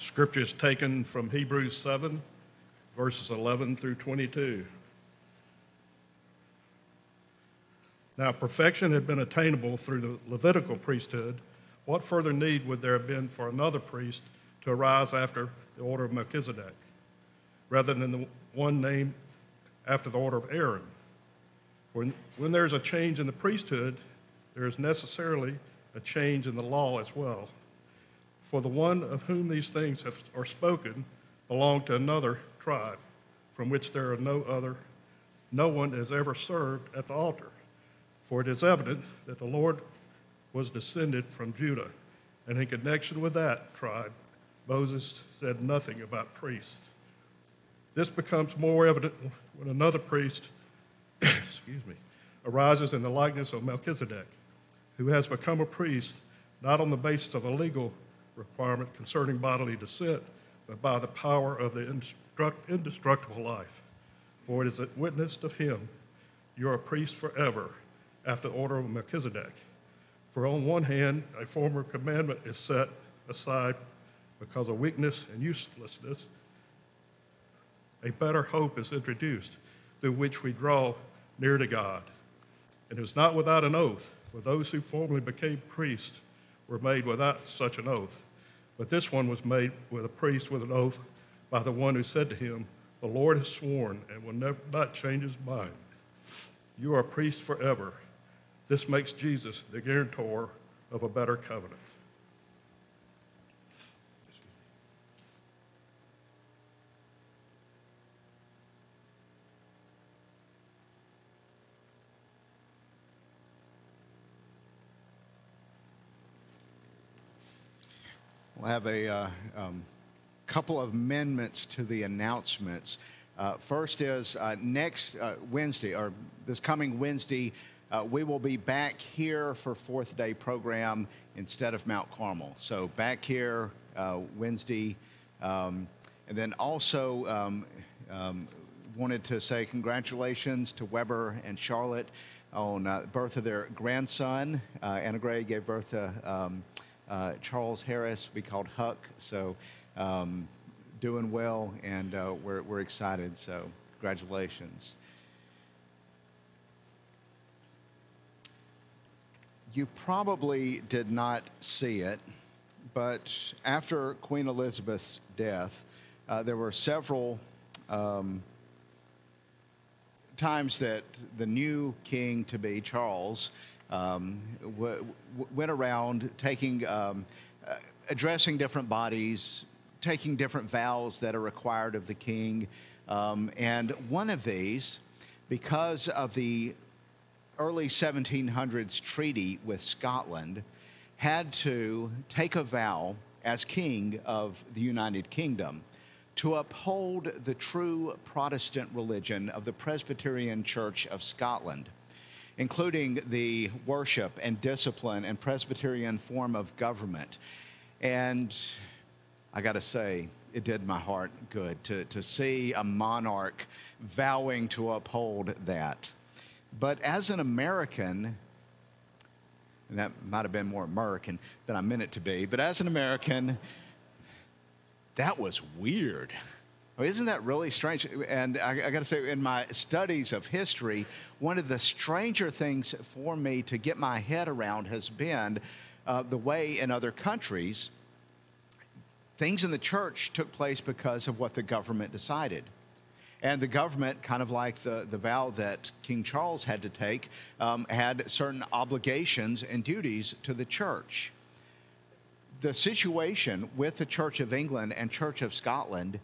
Scripture is taken from Hebrews 7, verses 11 through 22. Now, perfection had been attainable through the Levitical priesthood. What further need would there have been for another priest to arise after the order of Melchizedek, rather than the one named after the order of Aaron? When, when there's a change in the priesthood, there is necessarily a change in the law as well. For the one of whom these things have, are spoken belonged to another tribe, from which there are no other, no one has ever served at the altar. For it is evident that the Lord was descended from Judah, and in connection with that tribe, Moses said nothing about priests. This becomes more evident when another priest, excuse me, arises in the likeness of Melchizedek, who has become a priest not on the basis of a legal requirement concerning bodily descent, but by the power of the indestructible life. For it is witnessed of him, you are a priest forever, after the order of Melchizedek. For on one hand, a former commandment is set aside because of weakness and uselessness. A better hope is introduced through which we draw near to God. And it was not without an oath, for those who formerly became priests were made without such an oath. But this one was made with a priest with an oath by the one who said to him, The Lord has sworn and will never not change his mind. You are a priest forever. This makes Jesus the guarantor of a better covenant. We'll have a uh, um, couple of amendments to the announcements. Uh, first is uh, next uh, Wednesday, or this coming Wednesday, uh, we will be back here for fourth day program instead of Mount Carmel. So back here uh, Wednesday, um, and then also um, um, wanted to say congratulations to Weber and Charlotte on birth of their grandson. Anna Gray gave birth to um, uh, Charles Harris, we called Huck. So um, doing well, and uh, we're, we're excited. So congratulations. You probably did not see it, but after Queen Elizabeth's death, uh, there were several um, times that the new king to be, Charles, um, w- went around taking, um, uh, addressing different bodies, taking different vows that are required of the king. Um, and one of these, because of the early 1700s treaty with Scotland, had to take a vow as king of the United Kingdom to uphold the true Protestant religion of the Presbyterian Church of Scotland including the worship and discipline and Presbyterian form of government. And I got to say, it did my heart good to, to see a monarch vowing to uphold that. But as an American, and that might have been more American than I meant it to be, but as an American, that was weird. Isn't that really strange? And I, I got to say, in my studies of history, one of the stranger things for me to get my head around has been uh, the way in other countries things in the church took place because of what the government decided. And the government, kind of like the, the vow that King Charles had to take, um, had certain obligations and duties to the church. The situation with the Church of England and Church of Scotland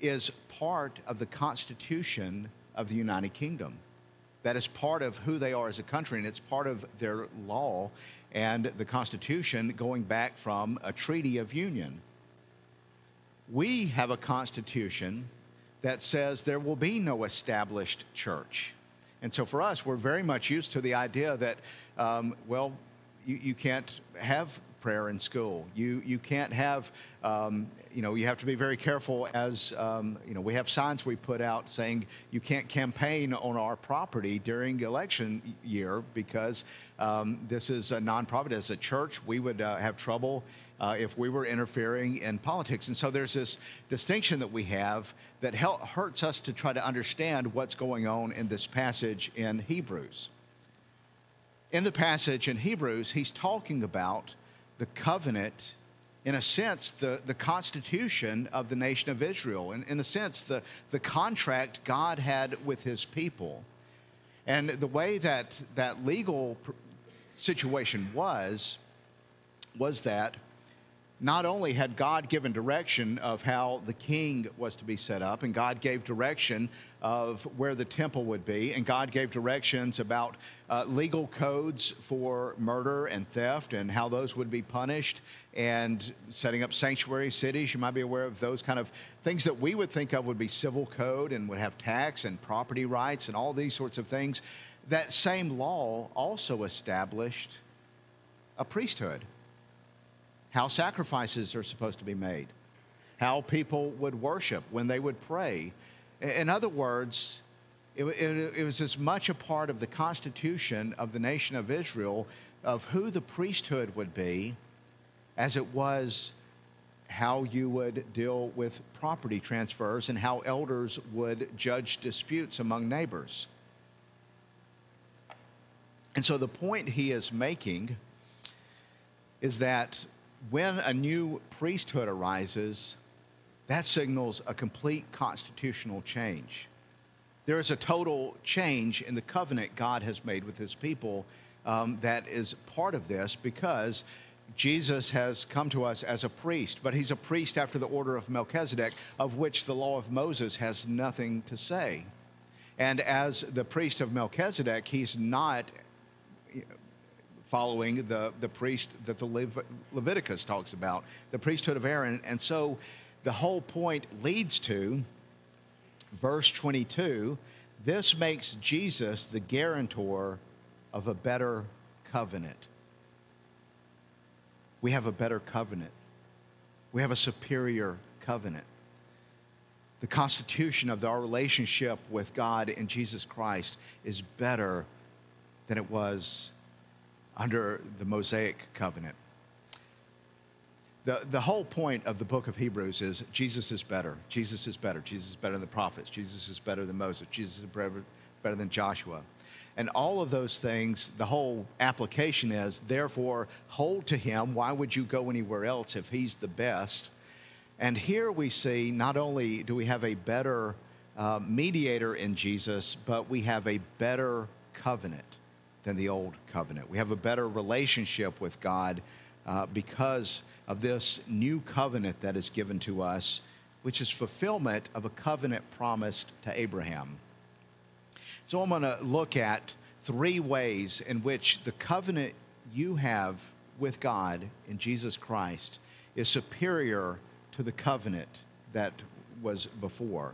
is part of the Constitution of the United Kingdom. That is part of who they are as a country, and it's part of their law and the Constitution going back from a treaty of union. We have a Constitution that says there will be no established church. And so for us, we're very much used to the idea that, um, well, you, you can't have prayer in school. You, you can't have, um, you know, you have to be very careful as, um, you know, we have signs we put out saying you can't campaign on our property during election year because um, this is a nonprofit. As a church, we would uh, have trouble uh, if we were interfering in politics. And so there's this distinction that we have that hurts us to try to understand what's going on in this passage in Hebrews. In the passage in Hebrews, he's talking about the covenant, in a sense, the, the constitution of the nation of Israel, in, in a sense, the, the contract God had with his people. And the way that that legal situation was, was that not only had God given direction of how the king was to be set up, and God gave direction of where the temple would be, and God gave directions about uh, legal codes for murder and theft and how those would be punished, and setting up sanctuary cities. You might be aware of those kind of things that we would think of would be civil code and would have tax and property rights and all these sorts of things. That same law also established a priesthood how sacrifices are supposed to be made, how people would worship, when they would pray. In other words, it, it, it, was as much a part of the constitution of the nation of Israel of who the priesthood would be as it was how you would deal with property transfers and how elders would judge disputes among neighbors. And so the point he is making is that when a new priesthood arises, that signals a complete constitutional change. There is a total change in the covenant God has made with his people um, that is part of this because Jesus has come to us as a priest, but he's a priest after the order of Melchizedek, of which the law of Moses has nothing to say. And as the priest of Melchizedek, he's not following the, the priest that the Leviticus talks about, the priesthood of Aaron. And so the whole point leads to verse 22 this makes Jesus the guarantor of a better covenant. We have a better covenant, we have a superior covenant. The constitution of our relationship with God in Jesus Christ is better than it was under the Mosaic covenant. The, the whole point of the book of Hebrews is Jesus is better. Jesus is better. Jesus is better than the prophets. Jesus is better than Moses. Jesus is better, better than Joshua. And all of those things, the whole application is therefore, hold to him. Why would you go anywhere else if he's the best? And here we see not only do we have a better uh, mediator in Jesus, but we have a better covenant than the old covenant. We have a better relationship with God uh, because of this new covenant that is given to us, which is fulfillment of a covenant promised to Abraham. So I'm going to look at three ways in which the covenant you have with God in Jesus Christ is superior to the covenant that was before.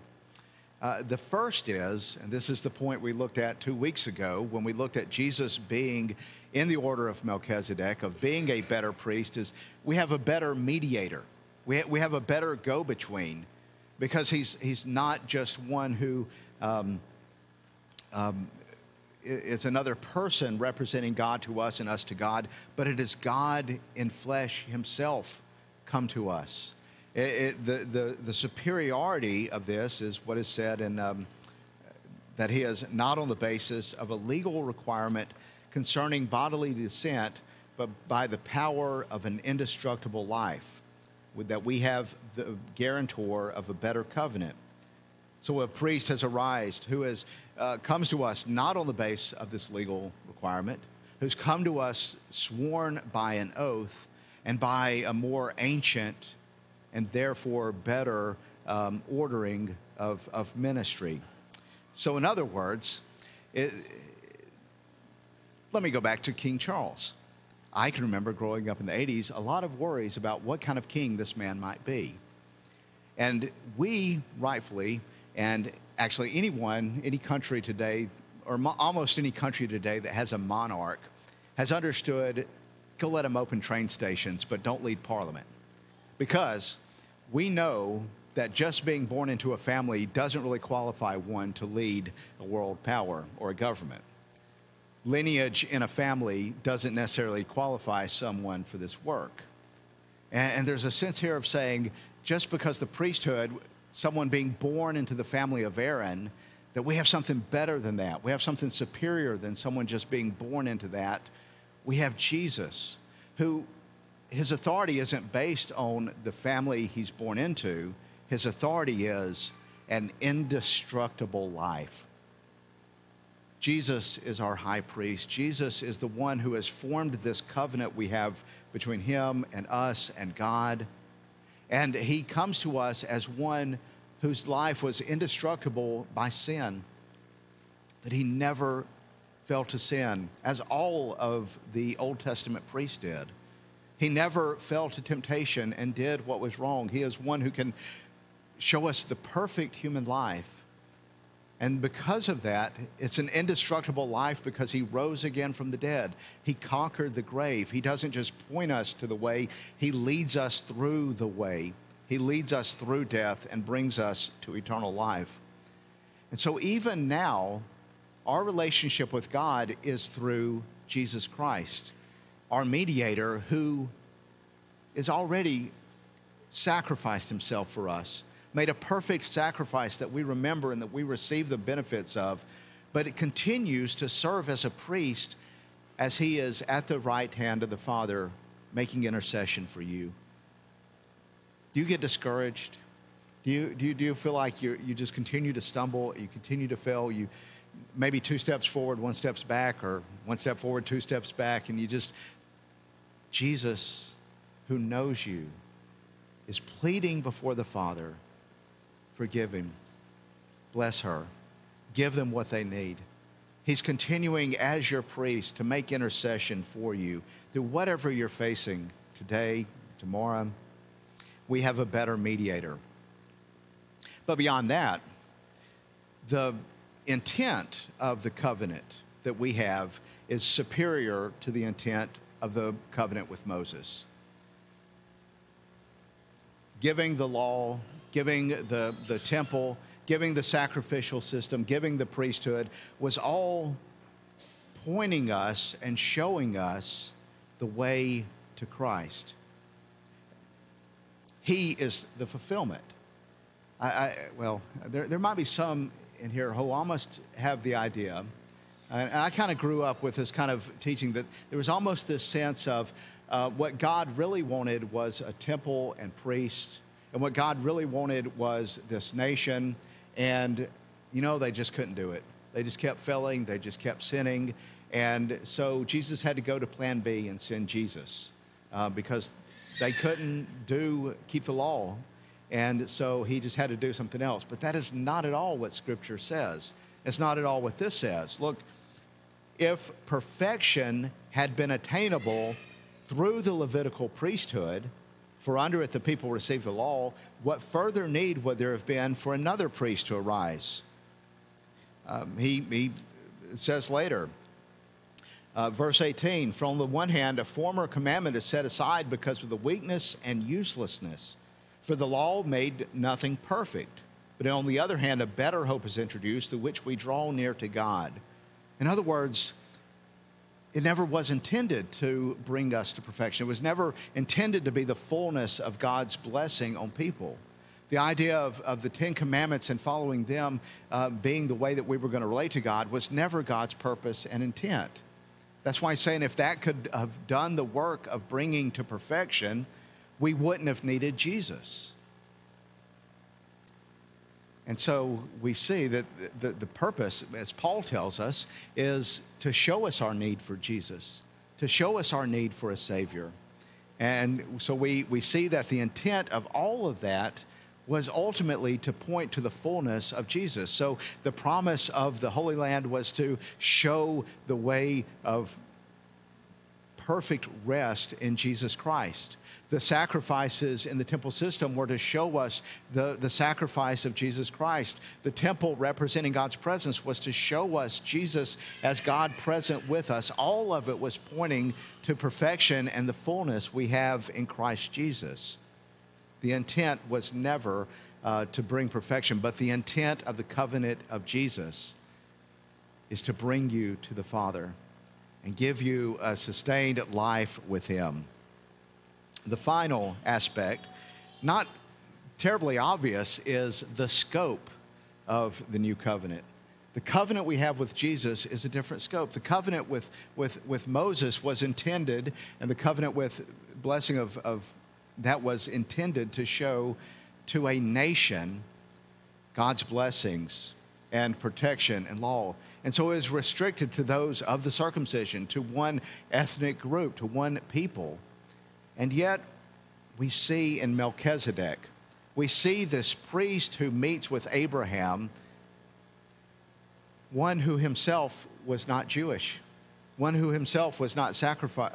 Uh, the first is, and this is the point we looked at two weeks ago when we looked at Jesus being in the order of Melchizedek, of being a better priest, is we have a better mediator. We, ha- we have a better go between because he's, he's not just one who um, um, is another person representing God to us and us to God, but it is God in flesh himself come to us. It, it, the, the, the superiority of this is what is said in um, that he is not on the basis of a legal requirement concerning bodily descent, but by the power of an indestructible life, that we have the guarantor of a better covenant. So a priest has arisen who has, uh, comes to us not on the base of this legal requirement, who's come to us sworn by an oath and by a more ancient and therefore better um, ordering of, of ministry. So, in other words, it, let me go back to King Charles. I can remember growing up in the 80s, a lot of worries about what kind of king this man might be. And we, rightfully, and actually anyone, any country today, or mo- almost any country today that has a monarch, has understood go let him open train stations, but don't lead parliament. Because we know that just being born into a family doesn't really qualify one to lead a world power or a government. Lineage in a family doesn't necessarily qualify someone for this work. And, there's a sense here of saying, just because the priesthood, someone being born into the family of Aaron, that we have something better than that. We have something superior than someone just being born into that. We have Jesus, who his authority isn't based on the family he's born into, his authority is an indestructible life. Jesus is our high priest. Jesus is the one who has formed this covenant we have between him and us and God. And he comes to us as one whose life was indestructible by sin, that he never fell to sin, as all of the Old Testament priests did. He never fell to temptation and did what was wrong. He is one who can show us the perfect human life. And because of that, it's an indestructible life because he rose again from the dead. He conquered the grave. He doesn't just point us to the way, he leads us through the way. He leads us through death and brings us to eternal life. And so, even now, our relationship with God is through Jesus Christ, our mediator who is already sacrificed himself for us made a perfect sacrifice that we remember and that we receive the benefits of, but it continues to serve as a priest as he is at the right hand of the Father making intercession for you. Do you get discouraged? Do you, do you, do you feel like you you just continue to stumble, you continue to fail, you maybe two steps forward, one steps back, or one step forward, two steps back, and you just, Jesus, who knows you, is pleading before the Father forgive him, bless her, give them what they need. He's continuing as your priest to make intercession for you through whatever you're facing today, tomorrow. We have a better mediator. But beyond that, the intent of the covenant that we have is superior to the intent of the covenant with Moses. Giving the law giving the, the temple, giving the sacrificial system, giving the priesthood was all pointing us and showing us the way to Christ. He is the fulfillment. I, I, well, there, there might be some in here who almost have the idea, and I kind of grew up with this kind of teaching that there was almost this sense of uh, what God really wanted was a temple and priests and what God really wanted was this nation. And, you know, they just couldn't do it. They just kept failing, they just kept sinning. And so Jesus had to go to plan B and send Jesus uh, because they couldn't do, keep the law. And so he just had to do something else. But that is not at all what Scripture says. It's not at all what this says. Look, if perfection had been attainable through the Levitical priesthood, for under it the people received the law, what further need would there have been for another priest to arise? Um, he, he says later, uh, verse 18 For on the one hand, a former commandment is set aside because of the weakness and uselessness, for the law made nothing perfect. But on the other hand, a better hope is introduced through which we draw near to God. In other words, it never was intended to bring us to perfection. It was never intended to be the fullness of God's blessing on people. The idea of, of the Ten Commandments and following them uh, being the way that we were going to relate to God was never God's purpose and intent. That's why he's saying if that could have done the work of bringing to perfection, we wouldn't have needed Jesus. And so we see that the, the purpose, as Paul tells us, is to show us our need for Jesus, to show us our need for a Savior. And so we, we see that the intent of all of that was ultimately to point to the fullness of Jesus. So the promise of the Holy Land was to show the way of perfect rest in Jesus Christ the sacrifices in the temple system were to show us the, the sacrifice of Jesus Christ. The temple representing God's presence was to show us Jesus as God present with us. All of it was pointing to perfection and the fullness we have in Christ Jesus. The intent was never uh, to bring perfection, but the intent of the covenant of Jesus is to bring you to the Father and give you a sustained life with Him. The final aspect, not terribly obvious, is the scope of the new covenant. The covenant we have with Jesus is a different scope. The covenant with, with, with Moses was intended, and the covenant with blessing of, of that was intended to show to a nation God's blessings and protection and law. And so it is restricted to those of the circumcision, to one ethnic group, to one people. And yet, we see in Melchizedek, we see this priest who meets with Abraham, one who himself was not Jewish, one who himself was not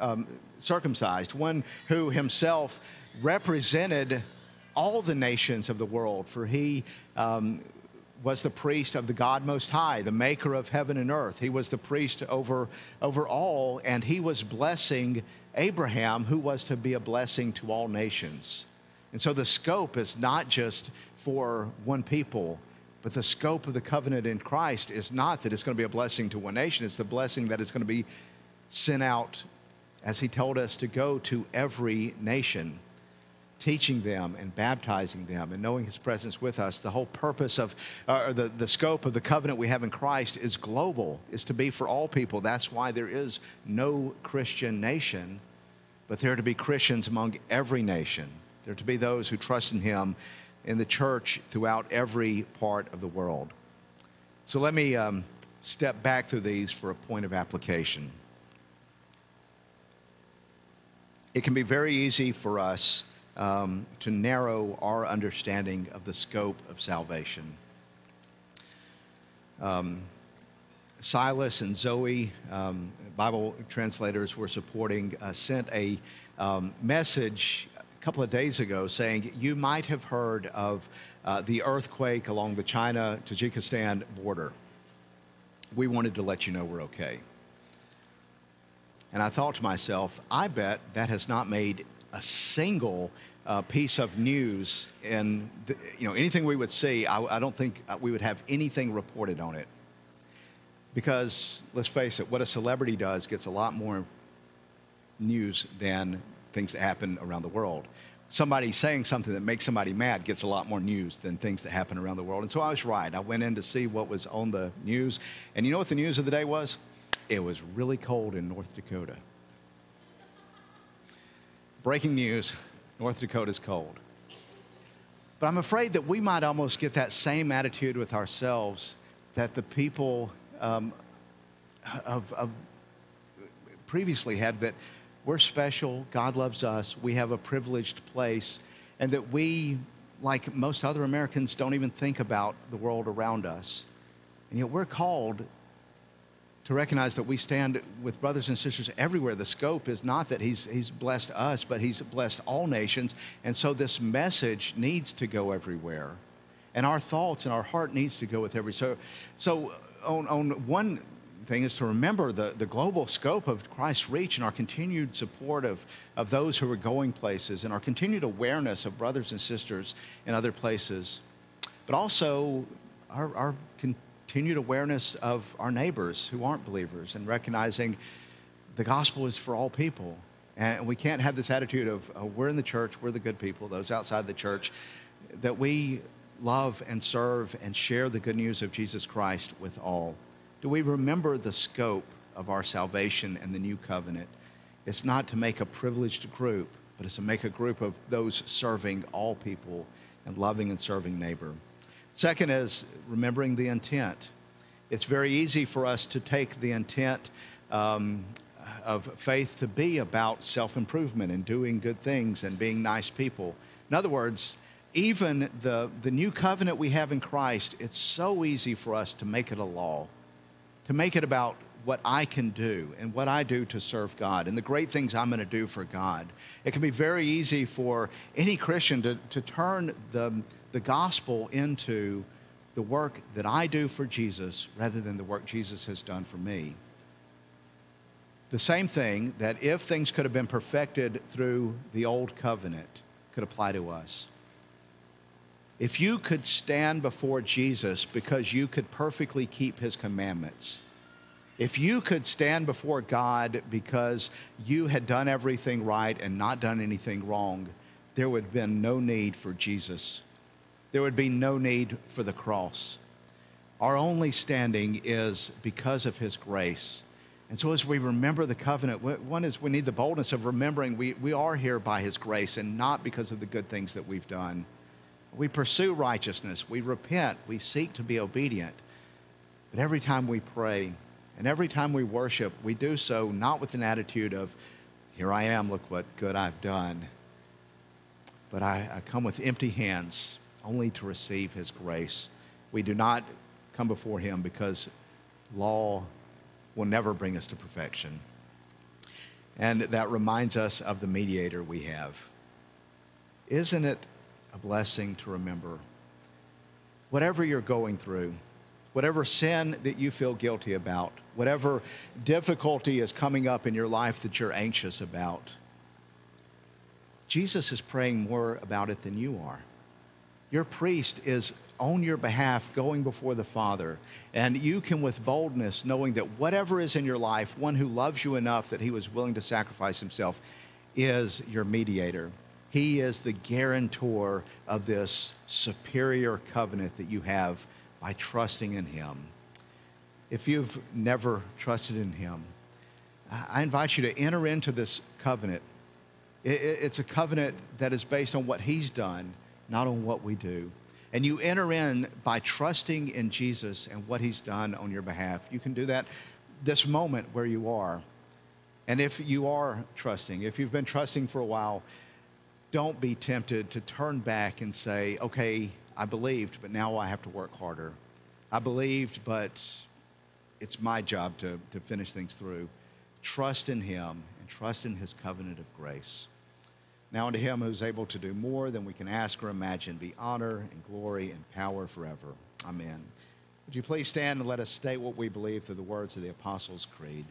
um, circumcised, one who himself represented all the nations of the world, for he um, was the priest of the God Most High, the maker of heaven and earth. He was the priest over, over all, and he was blessing Abraham, who was to be a blessing to all nations. And so the scope is not just for one people, but the scope of the covenant in Christ is not that it's going to be a blessing to one nation, it's the blessing that it's going to be sent out, as he told us, to go to every nation teaching them and baptizing them and knowing his presence with us the whole purpose of uh, the, the scope of the covenant we have in christ is global is to be for all people. That's why there is no christian nation but there are to be christians among every nation. There are to be those who trust in him in the church throughout every part of the world. So let me um, step back through these for a point of application. It can be very easy for us um, to narrow our understanding of the scope of salvation. Um, Silas and Zoe, um, Bible translators were supporting, uh, sent a um, message a couple of days ago saying, You might have heard of uh, the earthquake along the China Tajikistan border. We wanted to let you know we're okay. And I thought to myself, I bet that has not made a single uh, piece of news and you know anything we would see I, I, don't think uh, we would have anything reported on it. Because let's face it what a celebrity does gets a lot more news than things that happen around the world. Somebody saying something that makes somebody mad gets a lot more news than things that happen around the world. And so i was right. I went in to see what was on the news. And you know what the news of the day was? It was really cold in north dakota breaking news North Dakota's cold. But I'm afraid that we might almost get that same attitude with ourselves that the people um, of, of previously had that we're special, God loves us, we have a privileged place, and that we, like most other Americans, don't even think about the world around us. And yet we're called to recognize that we stand with brothers and sisters everywhere. The scope is not that he's, he's blessed us, but he's blessed all nations. And so this message needs to go everywhere. And our thoughts and our heart needs to go with every. So, so on, on one thing is to remember the, the global scope of Christ's reach and our continued support of, of those who are going places and our continued awareness of brothers and sisters in other places. But also our, our continued awareness of our neighbors who aren't believers and recognizing the gospel is for all people. And we can't have this attitude of oh, we're in the church, we're the good people, those outside the church, that we love and serve and share the good news of Jesus Christ with all. Do we remember the scope of our salvation and the new covenant? It's not to make a privileged group, but it's to make a group of those serving all people and loving and serving neighbor. Second is remembering the intent. It's very easy for us to take the intent um, of faith to be about self improvement and doing good things and being nice people. In other words, even the, the new covenant we have in Christ, it's so easy for us to make it a law, to make it about what I can do and what I do to serve God and the great things I'm going to do for God. It can be very easy for any Christian to, to turn the, the gospel into the work that I do for Jesus rather than the work Jesus has done for me. The same thing that if things could have been perfected through the old covenant could apply to us. If you could stand before Jesus because you could perfectly keep his commandments, If you could stand before God because you had done everything right and not done anything wrong, there would have been no need for Jesus. There would be no need for the cross. Our only standing is because of his grace. And so, as we remember the covenant, one is we need the boldness of remembering we, we are here by his grace and not because of the good things that we've done. We pursue righteousness, we repent, we seek to be obedient. But every time we pray and every time we worship, we do so not with an attitude of, here I am, look what good I've done. But I, I come with empty hands only to receive his grace. We do not come before him because law will never bring us to perfection. And that reminds us of the mediator we have. Isn't it a blessing to remember? Whatever you're going through, whatever sin that you feel guilty about, whatever difficulty is coming up in your life that you're anxious about, Jesus is praying more about it than you are. Your priest is on your behalf going before the Father. And you can, with boldness, knowing that whatever is in your life, one who loves you enough that he was willing to sacrifice himself is your mediator. He is the guarantor of this superior covenant that you have by trusting in him. If you've never trusted in him, I invite you to enter into this covenant. It's a covenant that is based on what he's done, not on what we do and you enter in by trusting in Jesus and what he's done on your behalf. You can do that this moment where you are. And if you are trusting, if you've been trusting for a while, don't be tempted to turn back and say, okay, I believed, but now I have to work harder. I believed, but it's my job to, to finish things through. Trust in him and trust in his covenant of grace. Now unto him who's able to do more than we can ask or imagine be honor and glory and power forever. Amen. Would you please stand and let us state what we believe through the words of the Apostles' Creed?